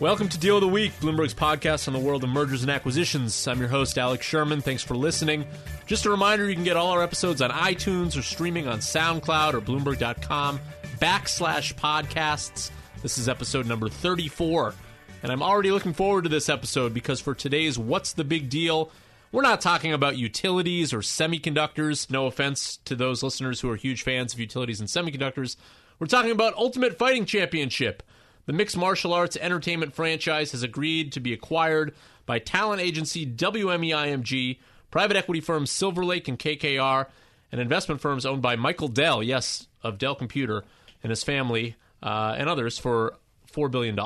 Welcome to Deal of the Week, Bloomberg's podcast on the world of mergers and acquisitions. I'm your host, Alex Sherman. Thanks for listening. Just a reminder you can get all our episodes on iTunes or streaming on SoundCloud or Bloomberg.com backslash podcasts. This is episode number 34. And I'm already looking forward to this episode because for today's What's the Big Deal? We're not talking about utilities or semiconductors. No offense to those listeners who are huge fans of utilities and semiconductors. We're talking about Ultimate Fighting Championship the mixed martial arts entertainment franchise has agreed to be acquired by talent agency WME-IMG, private equity firms Silver Lake and KKR, and investment firms owned by Michael Dell, yes, of Dell Computer, and his family uh, and others for $4 billion.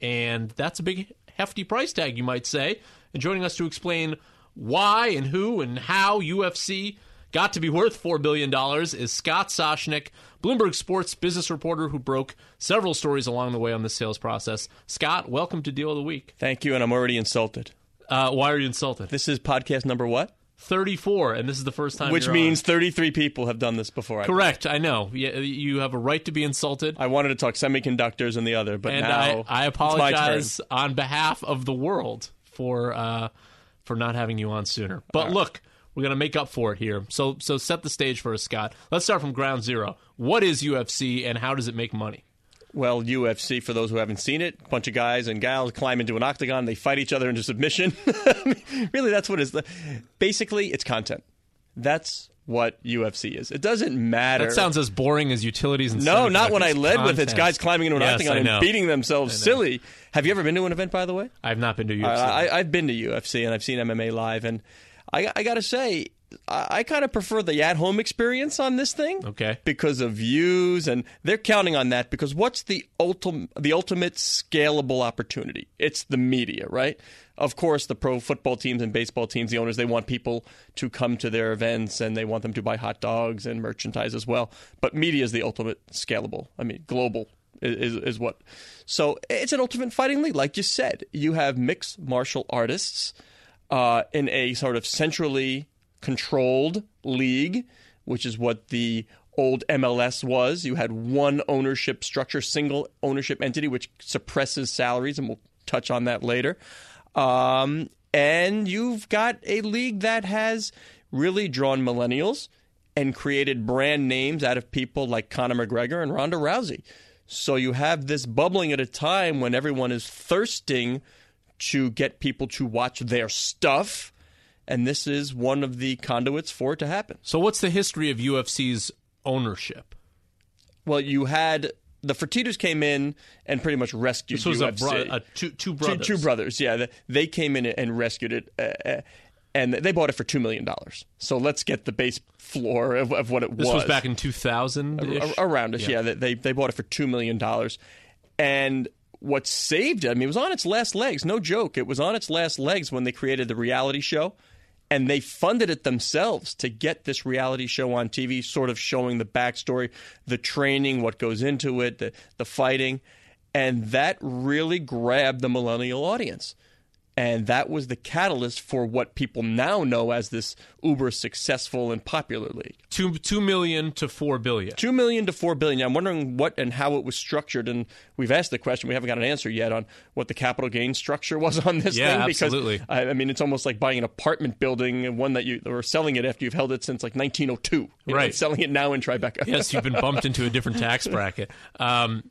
And that's a big, hefty price tag, you might say. And joining us to explain why and who and how UFC got to be worth $4 billion is Scott Soshnick, Bloomberg Sports business reporter who broke several stories along the way on the sales process. Scott, welcome to Deal of the Week. Thank you, and I'm already insulted. Uh, why are you insulted? This is podcast number what? 34, and this is the first time. Which means on. 33 people have done this before. I Correct, I know. You have a right to be insulted. I wanted to talk semiconductors and the other, but and now I, I apologize on behalf of the world for uh, for not having you on sooner. But right. look, we're going to make up for it here. So, so set the stage for us, Scott. Let's start from ground zero. What is UFC and how does it make money? Well, UFC, for those who haven't seen it, a bunch of guys and gals climb into an octagon. They fight each other into submission. really, that's what it is. Basically, it's content. That's what UFC is. It doesn't matter. That sounds as boring as utilities and No, not when I led content. with it. It's guys climbing into an yes, octagon and beating themselves silly. Have you ever been to an event, by the way? I've not been to UFC. Uh, I, have been to UFC and I've seen MMA live, and I, I got to say, I, I kind of prefer the at-home experience on this thing. Okay. Because of views, and they're counting on that. Because what's the ultimate, the ultimate scalable opportunity? It's the media, right? Of course, the pro football teams and baseball teams, the owners, they want people to come to their events and they want them to buy hot dogs and merchandise as well. But media is the ultimate scalable. I mean, global is, is what. So it's an ultimate fighting league, like you said. You have mixed martial artists uh, in a sort of centrally controlled league, which is what the old MLS was. You had one ownership structure, single ownership entity, which suppresses salaries, and we'll touch on that later. Um, and you've got a league that has really drawn millennials and created brand names out of people like Conor McGregor and Ronda Rousey. So you have this bubbling at a time when everyone is thirsting to get people to watch their stuff. And this is one of the conduits for it to happen. So, what's the history of UFC's ownership? Well, you had the Fertittas came in and pretty much rescued this was UFC. A bro- a two, two brothers. Two, two, brothers, yeah. They came in and rescued it. Uh, uh and they bought it for two million dollars. So let's get the base floor of, of what it this was. This was back in two thousand, around us. Yeah, yeah they they bought it for two million dollars, and what saved it, I mean, it was on its last legs. No joke. It was on its last legs when they created the reality show. And they funded it themselves to get this reality show on TV, sort of showing the backstory, the training, what goes into it, the, the fighting. And that really grabbed the millennial audience. And that was the catalyst for what people now know as this uber successful and popular league. Two two million to four billion. Two million to four billion. I'm wondering what and how it was structured, and we've asked the question. We haven't got an answer yet on what the capital gain structure was on this yeah, thing. Because absolutely. I, I, mean, it's almost like buying an apartment building, and one that you or selling it after you've held it since like 1902. You right. Know, selling it now in Tribeca. yes, you've been bumped into a different tax bracket. Um,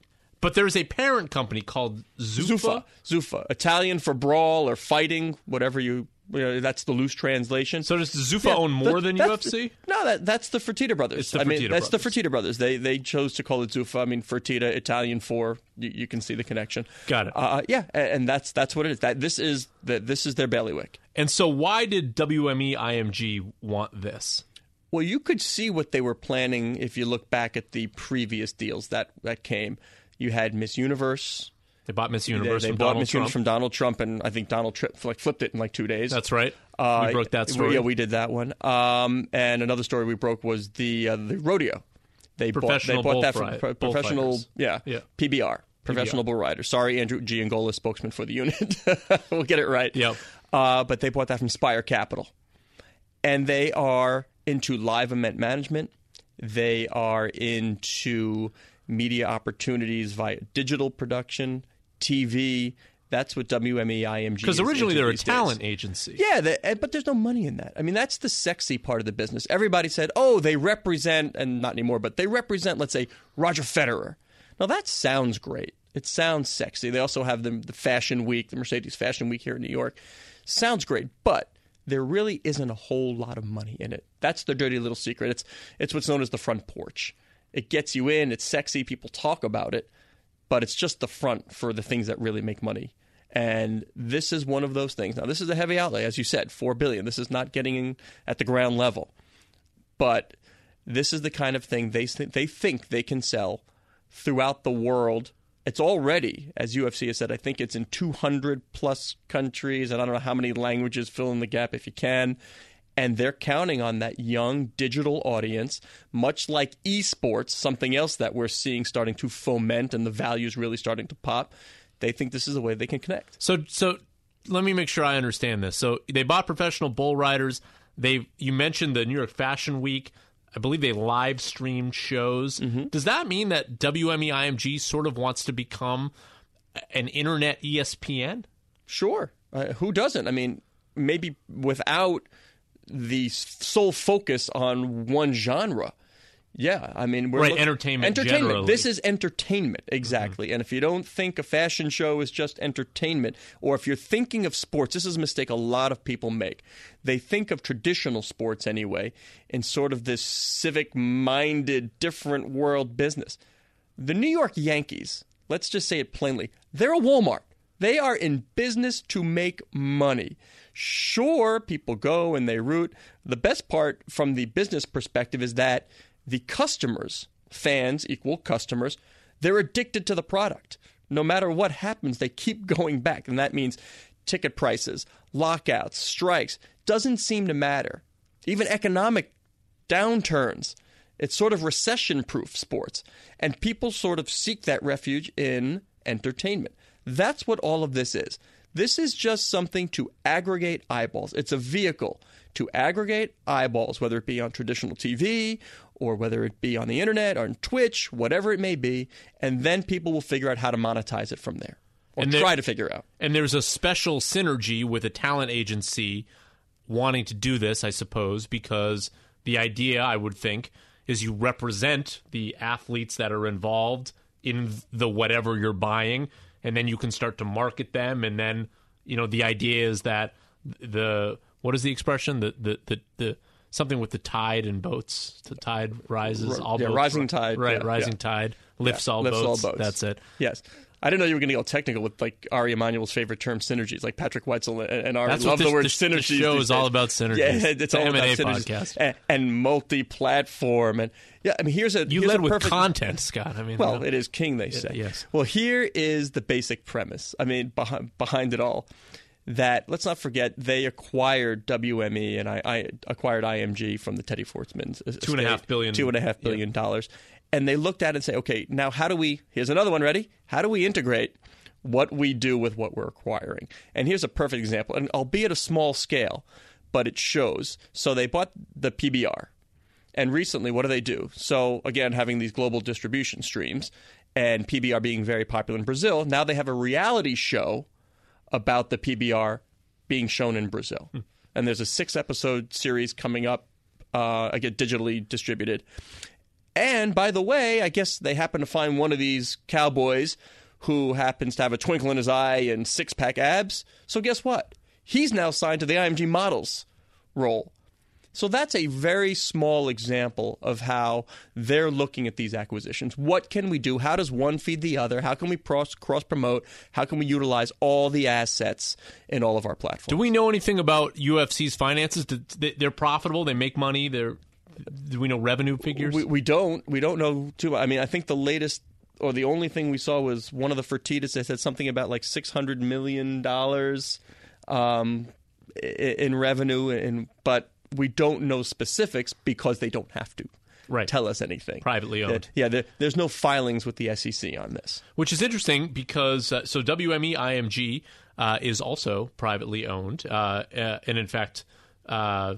but there's a parent company called Zuffa. Zuffa. Zuffa. Italian for brawl or fighting, whatever you. you know, that's the loose translation. So does Zuffa yeah, own more the, than UFC? No, that, that's the Fertitta brothers. It's the I Fertitta mean, that's brothers. the Fertitta brothers. They they chose to call it Zuffa. I mean, Fertitta, Italian for you, you can see the connection. Got it. Uh, yeah, and that's that's what it is. That this is the, this is their bailiwick. And so, why did WME IMG want this? Well, you could see what they were planning if you look back at the previous deals that that came. You had Miss Universe. They bought Miss Universe they from bought Donald Miss Trump. Universe from Donald Trump, and I think Donald Trump like flipped it in like two days. That's right. Uh, we broke that story. Yeah, we did that one. Um, and another story we broke was the uh, the rodeo. They bought, they bought that from pro- professional, yeah, Yeah. PBR, professional bull rider. Sorry, Andrew G. Giangola, spokesman for the unit. we'll get it right. Yep. Uh, but they bought that from Spire Capital, and they are into live event management. They are into media opportunities via digital production, TV. That's what WME IMG. Because originally they're a days. talent agency. Yeah, the, and- eh, but there's no money in that. I mean, that's the sexy part of the business. Everybody said, "Oh, they represent," and not anymore, but they represent, let's say, Roger Federer. Now that sounds great. It sounds sexy. They also have the, the Fashion Week, the Mercedes Fashion Week here in New York. Sounds great, but there really isn't a whole lot of money in it. That's the dirty little secret. It's it's what's known as the front porch. It gets you in. It's sexy. People talk about it, but it's just the front for the things that really make money. And this is one of those things. Now, this is a heavy outlay, as you said, four billion. This is not getting in at the ground level, but this is the kind of thing they th- they think they can sell throughout the world. It's already, as UFC has said, I think it's in 200 plus countries, and I don't know how many languages. Fill in the gap if you can. And they're counting on that young digital audience, much like esports, something else that we're seeing starting to foment and the values really starting to pop. They think this is a way they can connect. So so let me make sure I understand this. So they bought professional bull riders. They you mentioned the New York Fashion Week. I believe they live stream shows. Mm-hmm. Does that mean that WME IMG sort of wants to become an internet ESPN? Sure. Uh, who doesn't? I mean, maybe without the sole focus on one genre. Yeah, I mean, we're Right, entertainment Entertainment. generally. This is entertainment, exactly. Mm-hmm. And if you don't think a fashion show is just entertainment, or if you're thinking of sports, this is a mistake a lot of people make. They think of traditional sports anyway in sort of this civic-minded, different world business. The New York Yankees, let's just say it plainly, they're a Walmart. They are in business to make money. Sure, people go and they root. The best part from the business perspective is that the customers, fans equal customers, they're addicted to the product. No matter what happens, they keep going back. And that means ticket prices, lockouts, strikes, doesn't seem to matter. Even economic downturns. It's sort of recession proof sports. And people sort of seek that refuge in entertainment. That's what all of this is. This is just something to aggregate eyeballs. It's a vehicle to aggregate eyeballs, whether it be on traditional TV or whether it be on the internet or on Twitch, whatever it may be. And then people will figure out how to monetize it from there or And there- try to figure out. And there's a special synergy with a talent agency wanting to do this, I suppose, because the idea, I would think, is you represent the athletes that are involved in the whatever you're buying, and then you can start to market them. And then, you know, the idea is that the what is the expression? The the the, the something with the tide and boats. The tide rises, Ri- all yeah, boats rising tide, Right, yeah, rising yeah. tide lifts, all, lifts all boats. boats. That's it. Yes. I didn't know you were going to go technical with like Ari Emanuel's favorite term, synergies. Like Patrick Whitesell and, and Ari That's love what the word this- synergies. this show is all about synergies. Yeah, it's It's all an about M&A synergies podcast. and, and multi-platform. And yeah, I mean, here's a You here's led a with content, Scott. I mean, Well, you know. it is king, they say. yes. Well, here is the basic premise. I mean, behind, behind it all, that let's not forget they acquired WME and I, I acquired IMG from the Teddy Forstmann's Two and a half billion. two and a half billion dollars, and they looked at it and say, okay, now how do we? Here's another one. Ready? How do we integrate? What we do with what we're acquiring. And here's a perfect example, and albeit a small scale, but it shows. So they bought the PBR, and recently, what do they do? So, again, having these global distribution streams and PBR being very popular in Brazil, now they have a reality show about the PBR being shown in Brazil. And there's a six episode series coming up, uh, again, digitally distributed. And by the way, I guess they happen to find one of these cowboys who happens to have a twinkle in his eye and six pack abs. So, guess what? He's now signed to the IMG Models role. So that's a very small example of how they're looking at these acquisitions. What can we do? How does one feed the other? How can we cross cross promote? How can we utilize all the assets in all of our platforms? Do we know anything about UFC's finances? They- They're profitable. They make money. They're do we know revenue figures? We, we don't. We don't know too. Much. I mean, I think the latest or the only thing we saw was one of the Fertittas. that said something about like six hundred million dollars um, in revenue, and but we don't know specifics because they don't have to right. tell us anything. Privately owned. Yeah, there, there's no filings with the SEC on this. Which is interesting because uh, so WME IMG uh, is also privately owned, uh, uh and in fact, uh,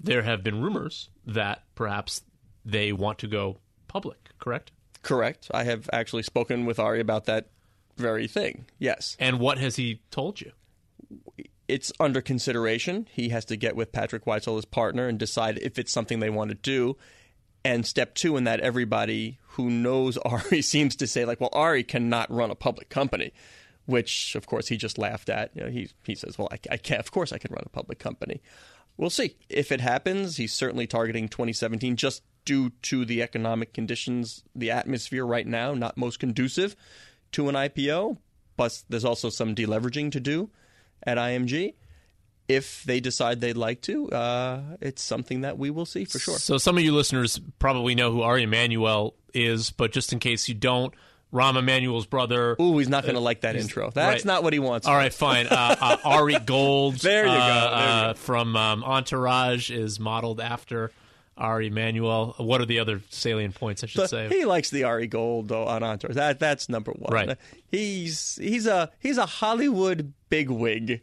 there have been rumors that perhaps they want to go public. Correct. Correct. I have actually spoken with Ari about that very thing. Yes. And what has he told you? It's under consideration. He has to get with Patrick Whitesell, his partner, and decide if it's something they want to do. And step two in that, everybody who knows Ari seems to say, like, well, Ari cannot run a public company, which, of course, he just laughed at. You know, he, he says, well, I, I can't, of course I can run a public company. We'll see. If it happens, he's certainly targeting 2017 just due to the economic conditions, the atmosphere right now, not most conducive to an IPO. Plus, there's also some deleveraging to do at IMG if they decide they'd like to, uh, it's something that we will see for sure. So some of you listeners probably know who Ari Emanuel is, but just in case you don't, Rahm Emanuel's brother. Ooh, he's not going to uh, like that intro. That's right. not what he wants. All right, fine. Uh, uh, Ari Gold. there you go. There you uh, go. From um, Entourage is modeled after Ari Emanuel. What are the other salient points I should say? He likes the Ari Gold on Entourage. That that's number one. Right. He's he's a he's a Hollywood bigwig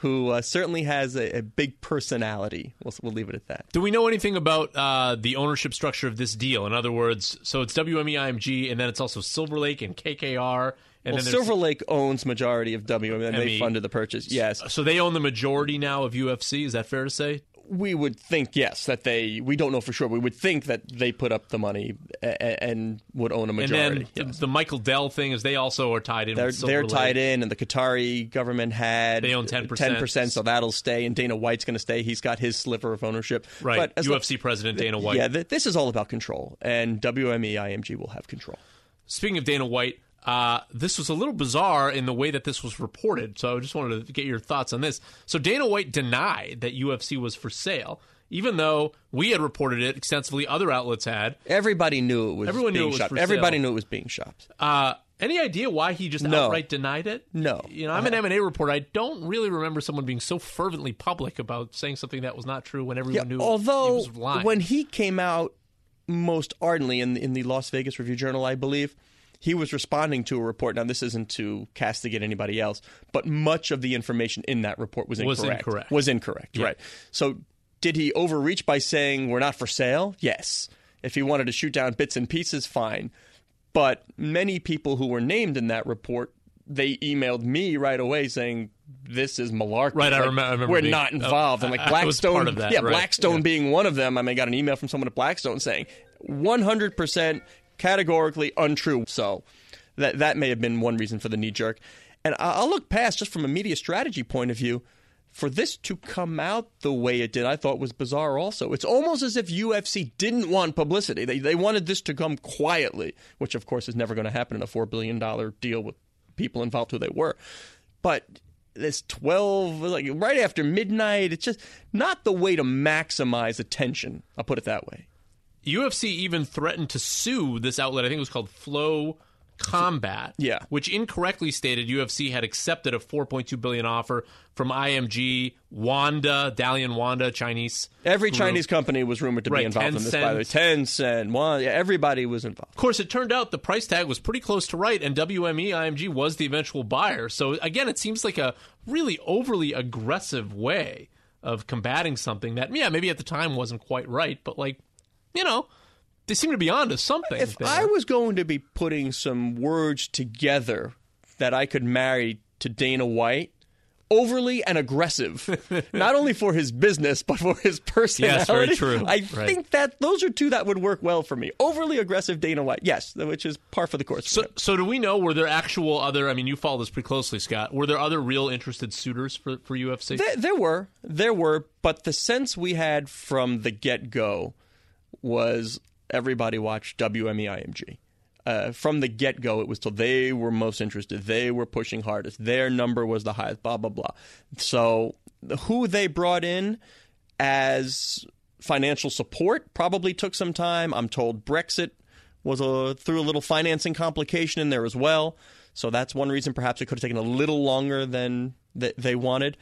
who uh, certainly has a, a, big personality. We'll, we'll leave it at that. Do we know anything about uh, the ownership structure of this deal? In other words, so it's WME IMG, and then it's also Silver Lake and KKR. And well, Silver Lake owns majority of WME, and they funded the purchase. Yes, so they own the majority now of UFC. Is that fair to say? We would think yes that they we don't know for sure. We would think that they put up the money and, and would own a majority and then yes. the, michael dell thing is they also are tied in they're, they're tied in and the qatari government had they own 10% 10% so that'll stay and dana white's going to stay. He's got his sliver of ownership. Right. But ufc president dana white. yeah this is all about control and wme img will have control. Speaking of dana white uh, this was a little bizarre in the way that this was reported. So I just wanted to get your thoughts on this. So Dana White denied that UFC was for sale, even though we had reported it extensively. Other outlets had. Everybody knew it was. Everyone being knew it was shopped. Everybody sale. knew it was being shopped. Uh, any idea why he just no. outright denied it? No. You know, I'm an M&A reporter. I don't really remember someone being so fervently public about saying something that was not true when everyone yeah, knew although, he was lying. when he came out most ardently in in the Las Vegas Review Journal, I believe, he was responding to a report. Now, this isn't to castigate anybody else, but much of the information in that report was incorrect. Was incorrect. Was incorrect, yeah. right. So, did he overreach by saying we're not for sale? Yes. If he wanted to shoot down bits and pieces, fine. But many people who were named in that report, they emailed me right away saying this is malarkey. Right, like, I, remember, I remember. We're being, not involved. Uh, and like Blackstone, that, yeah, right. Blackstone yeah. being one of them. I mean, I got an email from someone at Blackstone saying 100 percent categorically untrue. So that that may have been one reason for the knee jerk. And I'll look past just from a media strategy point of view. For this to come out the way it did, I thought was bizarre also. It's almost as if UFC didn't want publicity. They, they wanted this to come quietly, which of course is never going to happen in a $4 billion deal with people involved who they were. But this 12 like right after midnight it's just not the way to maximize attention i'll put it that way ufc even threatened to sue this outlet. I think it was called Flo Combat yeah. which incorrectly stated ufc had accepted a 4.2 billion offer from img wanda dalian wanda chinese every group. chinese company was rumored to right, be involved in this by the way. Tencent. One yeah, everybody was involved. Of course it turned out the price tag was pretty close to right and wme img was the eventual buyer. So again it seems like a really overly aggressive way of combating something that yeah maybe at the time wasn't quite right but like you know they seem to be onto something. If there. I was going to be putting some words together that I could marry to Dana White, overly and aggressive, not only for his business but for his personality. Yes, very true. I right. think that those are two that would work well for me. Overly aggressive Dana White, yes, which is par for the course. So, so do we know? Were there actual other? I mean, you follow this pretty closely, Scott. Were there other real interested suitors for for UFC? There, there were, there were, but the sense we had from the get go was everybody watched WMEIMG. Uh, from the get go, it was till they were most interested. They were pushing hardest. Their number was the highest, blah, blah, blah. So, who they brought in as financial support probably took some time. I'm told Brexit was a through a little financing complication in there as well. So that's one reason perhaps it could have taken a little longer than th- they wanted.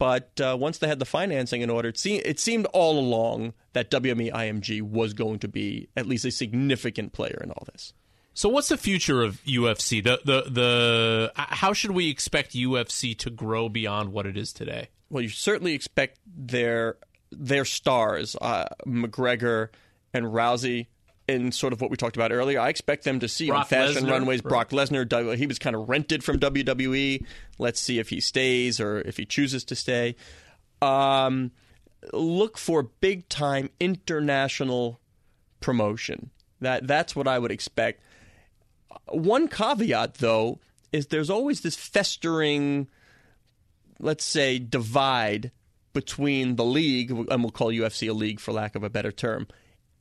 But uh, once they had the financing in order, it, se- it seemed all along that WME IMG was going to be at least a significant player in all this. So, what's the future of UFC? The the the how should we expect UFC to grow beyond what it is today? Well, you certainly expect their their stars, uh, McGregor and Rousey, in sort of what we talked about earlier. I expect them to see Brock on fashion Lesnar, runways. right. Brock Lesnar, he was kind of rented from WWE. Let's see if he stays or if he chooses to stay. Um, look for big time international promotion. That that's what I would expect. One caveat, though, is there's always this festering, let's say, divide between the league, and we'll call UFC a league for lack of a better term,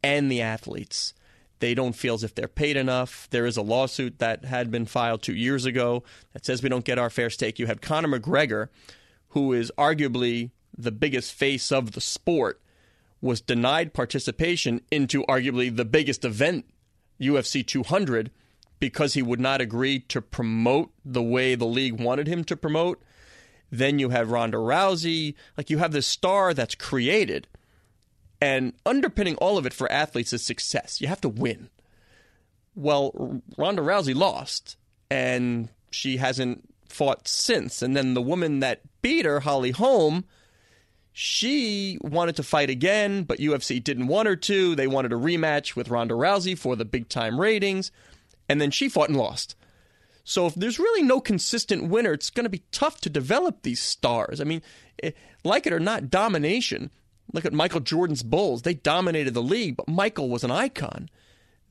and the athletes. They don't feel as if they're paid enough. There is a lawsuit that had been filed two years ago that says we don't get our fair stake. You had Conor McGregor, who is arguably the biggest face of the sport, was denied participation into arguably the biggest event, UFC 200, because he would not agree to promote the way the league wanted him to promote. Then you have Ronda Rousey. Like you have this star that's created. And underpinning all of it for athletes is success. You have to win. Well, Ronda Rousey lost, and she hasn't fought since. And then the woman that beat her, Holly Holm, she wanted to fight again, but UFC didn't want her to. They wanted a rematch with Ronda Rousey for the big time ratings, and then she fought and lost. So if there's really no consistent winner, it's going to be tough to develop these stars. I mean, eh, like it or not, domination. Look at Michael Jordan's Bulls. They dominated the league, but Michael was an icon.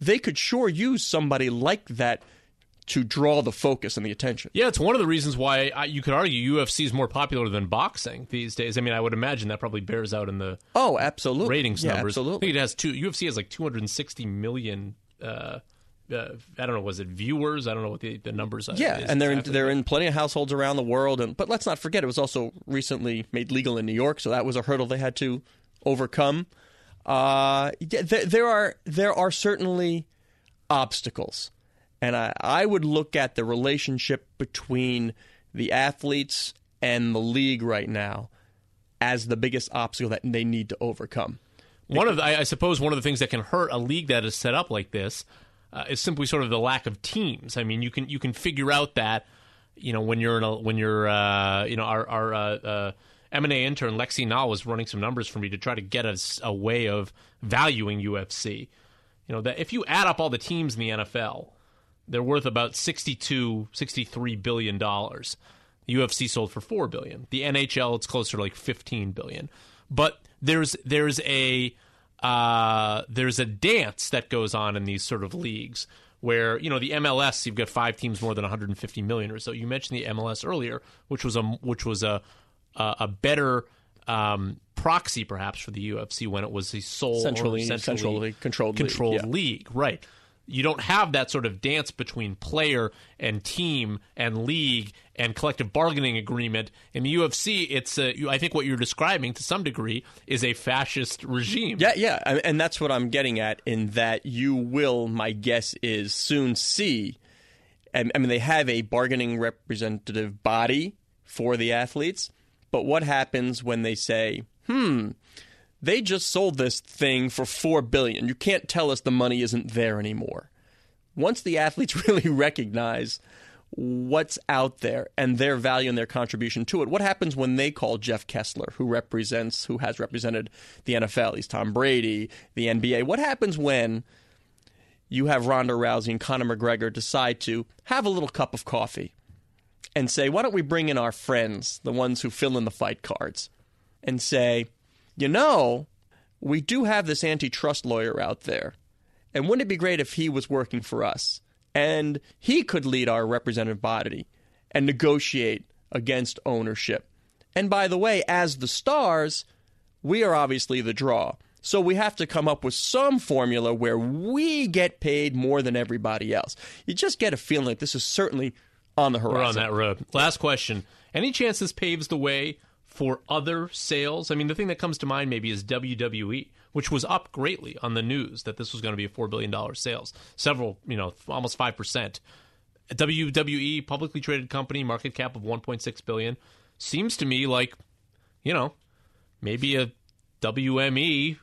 They could sure use somebody like that to draw the focus and the attention. Yeah, it's one of the reasons why I, you could argue UFC is more popular than boxing these days. I mean, I would imagine that probably bears out in the Oh, absolutely. ratings yeah, numbers. I Absolutely. think it has two. UFC has like 260 million. Uh, uh, I don't know. Was it viewers? I don't know what the, the numbers. are. Yeah, and they're in, they're in plenty of households around the world. And but let's not forget, it was also recently made legal in New York, so that was a hurdle they had to overcome. Uh, yeah, there, there are there are certainly obstacles, and I, I would look at the relationship between the athletes and the league right now as the biggest obstacle that they need to overcome. One of the, I suppose one of the things that can hurt a league that is set up like this uh, is simply sort of the lack of teams. I mean, you can you can figure out that you know when you're in a, when you're uh, you know our our uh, uh, M and A intern Lexi Nall was running some numbers for me to try to get us a way of valuing UFC. You know that if you add up all the teams in the NFL, they're worth about 62 63 billion dollars. UFC sold for 4 billion. The NHL it's closer to like 15 billion. But there's there's a uh, there's a dance that goes on in these sort of leagues where you know the MLS you've got five teams more than 150 million or so. You mentioned the MLS earlier, which was a which was a a, a better um, proxy perhaps for the UFC when it was a sole Centrally- centrally centrally controlled league, controlled yeah. league, right? You don't have that sort of dance between player and team and league and collective bargaining agreement. In the UFC, it's a, I think what you're describing to some degree is a fascist regime. Yeah, yeah, and that's what I'm getting at. In that you will, my guess is, soon see. I mean, they have a bargaining representative body for the athletes, but what happens when they say, "Hmm, they just sold this thing for four billion. You can't tell us the money isn't there anymore." Once the athletes really recognize what's out there and their value and their contribution to it. What happens when they call Jeff Kessler, who represents, who has represented the NFL? He's Tom Brady, the NBA. What happens when you have Ronda Rousey and Conor McGregor decide to have a little cup of coffee and say, why don't we bring in our friends, the ones who fill in the fight cards, and say, you know, we do have this antitrust lawyer out there. And wouldn't it be great if he was working for us? And he could lead our representative body and negotiate against ownership. And by the way, as the stars, we are obviously the draw. So we have to come up with some formula where we get paid more than everybody else. You just get a feeling like this is certainly on the horizon. We're on that road. Last question. Any chance this paves the way for other sales? I mean, the thing that comes to mind maybe is WWE. which was up greatly on the news that this was going to be a $4 billion sales. Several, you know, almost 5%. WWE, publicly traded company, market cap of 1.6 billion, seems to me like, you know, maybe a WME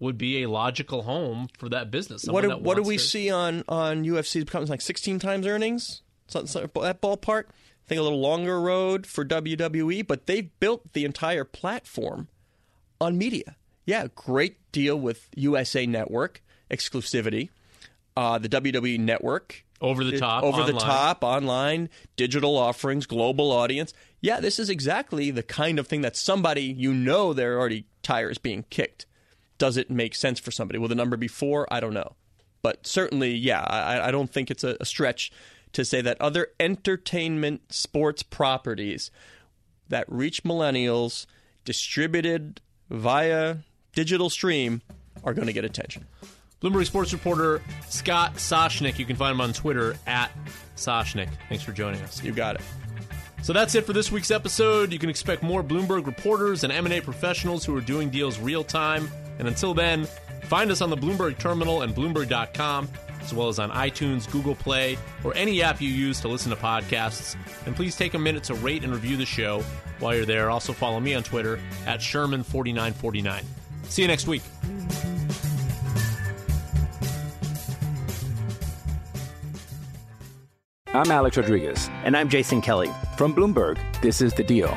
would be a logical home for that business. What do, that what do we to- see on on UFC? Becomes like 16 times earnings, something something that ballpark. I think a little longer road for WWE, but they've built the entire platform on media. Yeah, great deal with USA Network exclusivity, uh, the WWE Network over the top, over the top, online, digital offerings, global audience. Yeah, this is exactly the kind of thing that somebody you know their already tires being kicked. Does it make sense for somebody? Will the number be four? I don't know, but certainly, yeah, I, I don't think it's a, a stretch to say that other entertainment sports properties that reach millennials, distributed via digital stream, are going to get attention. Bloomberg sports reporter Scott Soshnick. You can find him on Twitter at Soshnick. Thanks for joining us. You got it. So that's it for this week's episode. You can expect more Bloomberg reporters and M&A professionals who are doing deals real time. And until then, find us on the Bloomberg terminal and bloomberg.com, as well as on iTunes, Google Play, or any app you use to listen to podcasts. And please take a minute to rate and review the show while you're there. Also follow me on Twitter at Sherman4949. See you next week. I'm Alex Rodriguez. And I'm Jason Kelly. From Bloomberg, this is The Deal.